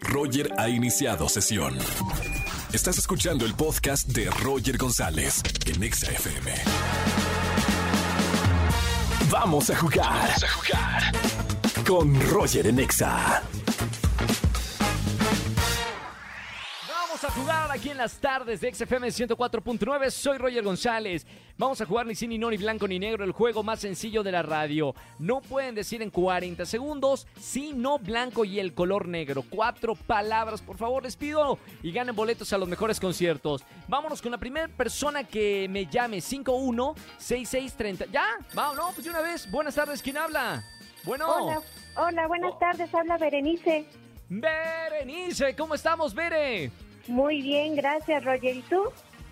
Roger ha iniciado sesión. Estás escuchando el podcast de Roger González en Exa FM. Vamos a jugar. Vamos a jugar. Con Roger en Exa. A jugar aquí en las tardes de XFM 104.9. Soy Roger González. Vamos a jugar ni sí, ni no, ni blanco, ni negro, el juego más sencillo de la radio. No pueden decir en 40 segundos sí, no, blanco y el color negro. Cuatro palabras, por favor, les pido. Y ganen boletos a los mejores conciertos. Vámonos con la primera persona que me llame. 516630. ¿Ya? Vamos, no, pues de una vez. Buenas tardes, ¿quién habla? Bueno. Hola, hola, buenas tardes, habla Berenice. Berenice, ¿cómo estamos, Bere? Muy bien, gracias, Roger. ¿Y tú?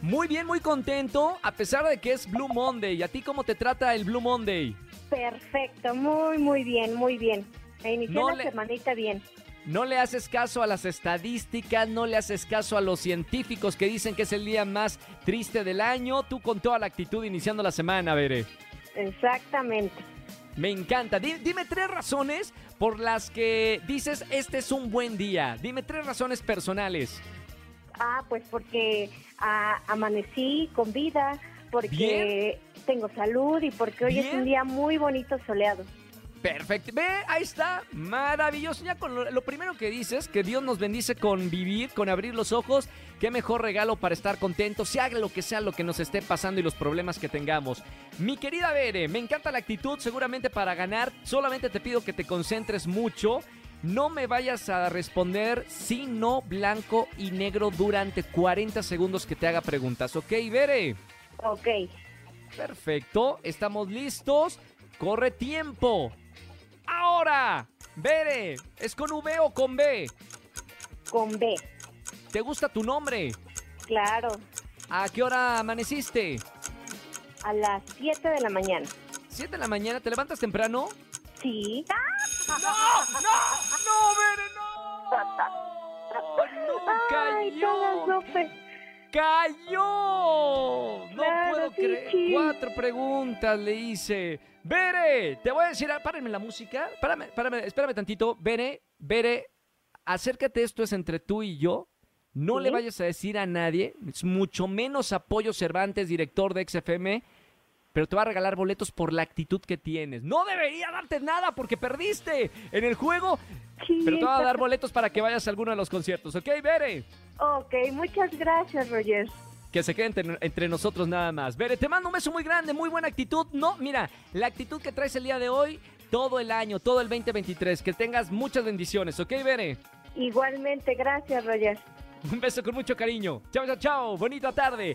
Muy bien, muy contento, a pesar de que es Blue Monday. ¿Y a ti cómo te trata el Blue Monday? Perfecto, muy, muy bien, muy bien. Inicié No la le- semanita bien. No le haces caso a las estadísticas, no le haces caso a los científicos que dicen que es el día más triste del año. Tú con toda la actitud iniciando la semana, Bere. Exactamente. Me encanta. Di- dime tres razones por las que dices este es un buen día. Dime tres razones personales. Ah, pues porque ah, amanecí con vida, porque Bien. tengo salud y porque hoy es un día muy bonito soleado. Perfecto. Ve, ahí está. Maravilloso. Ya con lo, lo primero que dices, que Dios nos bendice con vivir, con abrir los ojos. Qué mejor regalo para estar contentos, sea lo que sea lo que nos esté pasando y los problemas que tengamos. Mi querida Bere, me encanta la actitud, seguramente para ganar. Solamente te pido que te concentres mucho. No me vayas a responder sí, no, blanco y negro durante 40 segundos que te haga preguntas. ¿Ok, Bere? Ok, Perfecto, estamos listos. Corre tiempo. Ahora, Bere, ¿es con V o con B? con B, ¿Te gusta tu nombre? claro, ¿A qué hora amaneciste? a las 7 de la mañana. ¿Siete de la mañana? ¿Te levantas temprano? Sí. ¡No! ¡Cayó! No Claro, puedo sí, creer. sí. Cuatro preguntas le hice. Bere, te voy a decir, ah, párenme la música. Párame, párame, espérame tantito. Bere, Bere, acércate, esto es entre tú y yo. No Sí. le vayas a decir a nadie, es mucho menos apoyo Cervantes, director de XFM, pero te va a regalar boletos por la actitud que tienes. No debería darte nada porque perdiste en el juego, Sí, pero te va a dar boletos para que vayas a alguno de los conciertos, ¿ok, Bere? Ok, muchas gracias, Roger. que se quede entre, entre nosotros nada más. Bere, te mando un beso muy grande, muy buena actitud. No, mira, la actitud que traes el día de hoy, todo el año, todo el 2023. Que tengas muchas bendiciones, ¿ok, Bere? Igualmente, gracias, Roger. Un beso con mucho cariño. Chao, chao, chao. Bonita tarde.